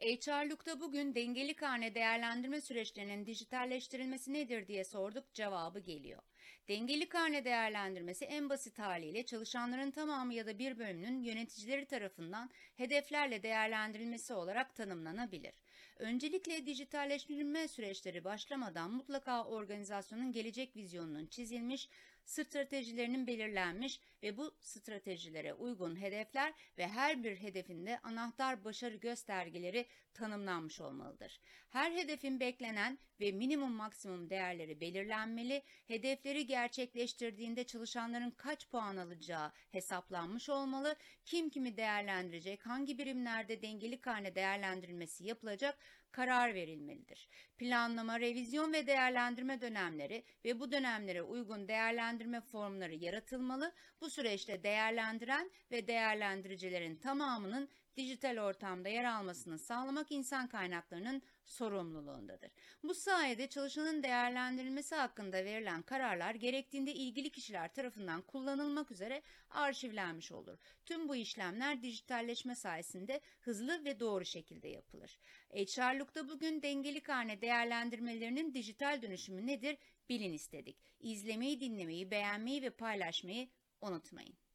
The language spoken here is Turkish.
HR'lukta bugün dengeli karne değerlendirme süreçlerinin dijitalleştirilmesi nedir diye sorduk, cevabı geliyor. Dengeli karne değerlendirmesi en basit haliyle çalışanların tamamı ya da bir bölümünün yöneticileri tarafından hedeflerle değerlendirilmesi olarak tanımlanabilir. Öncelikle dijitalleştirilme süreçleri başlamadan mutlaka organizasyonun gelecek vizyonunun çizilmiş, stratejilerinin belirlenmiş ve bu stratejilere uygun hedefler ve her bir hedefinde anahtar başarı göstergeleri tanımlanmış olmalıdır. Her hedefin beklenen ve minimum maksimum değerleri belirlenmeli, hedefleri gerçekleştirdiğinde çalışanların kaç puan alacağı hesaplanmış olmalı, kim kimi değerlendirecek, hangi birimlerde dengeli karne değerlendirilmesi yapılacak karar verilmelidir. Planlama, revizyon ve değerlendirme dönemleri ve bu dönemlere uygun değerlendirme formları yaratılmalı. Bu süreçte değerlendiren ve değerlendiricilerin tamamının dijital ortamda yer almasını sağlamak insan kaynaklarının sorumluluğundadır. Bu sayede çalışanın değerlendirilmesi hakkında verilen kararlar gerektiğinde ilgili kişiler tarafından kullanılmak üzere arşivlenmiş olur. Tüm bu işlemler dijitalleşme sayesinde hızlı ve doğru şekilde yapılır. HR'lukta bugün dengeli karne değerlendirmelerinin dijital dönüşümü nedir bilin istedik. İzlemeyi, dinlemeyi, beğenmeyi ve paylaşmayı unutmayın.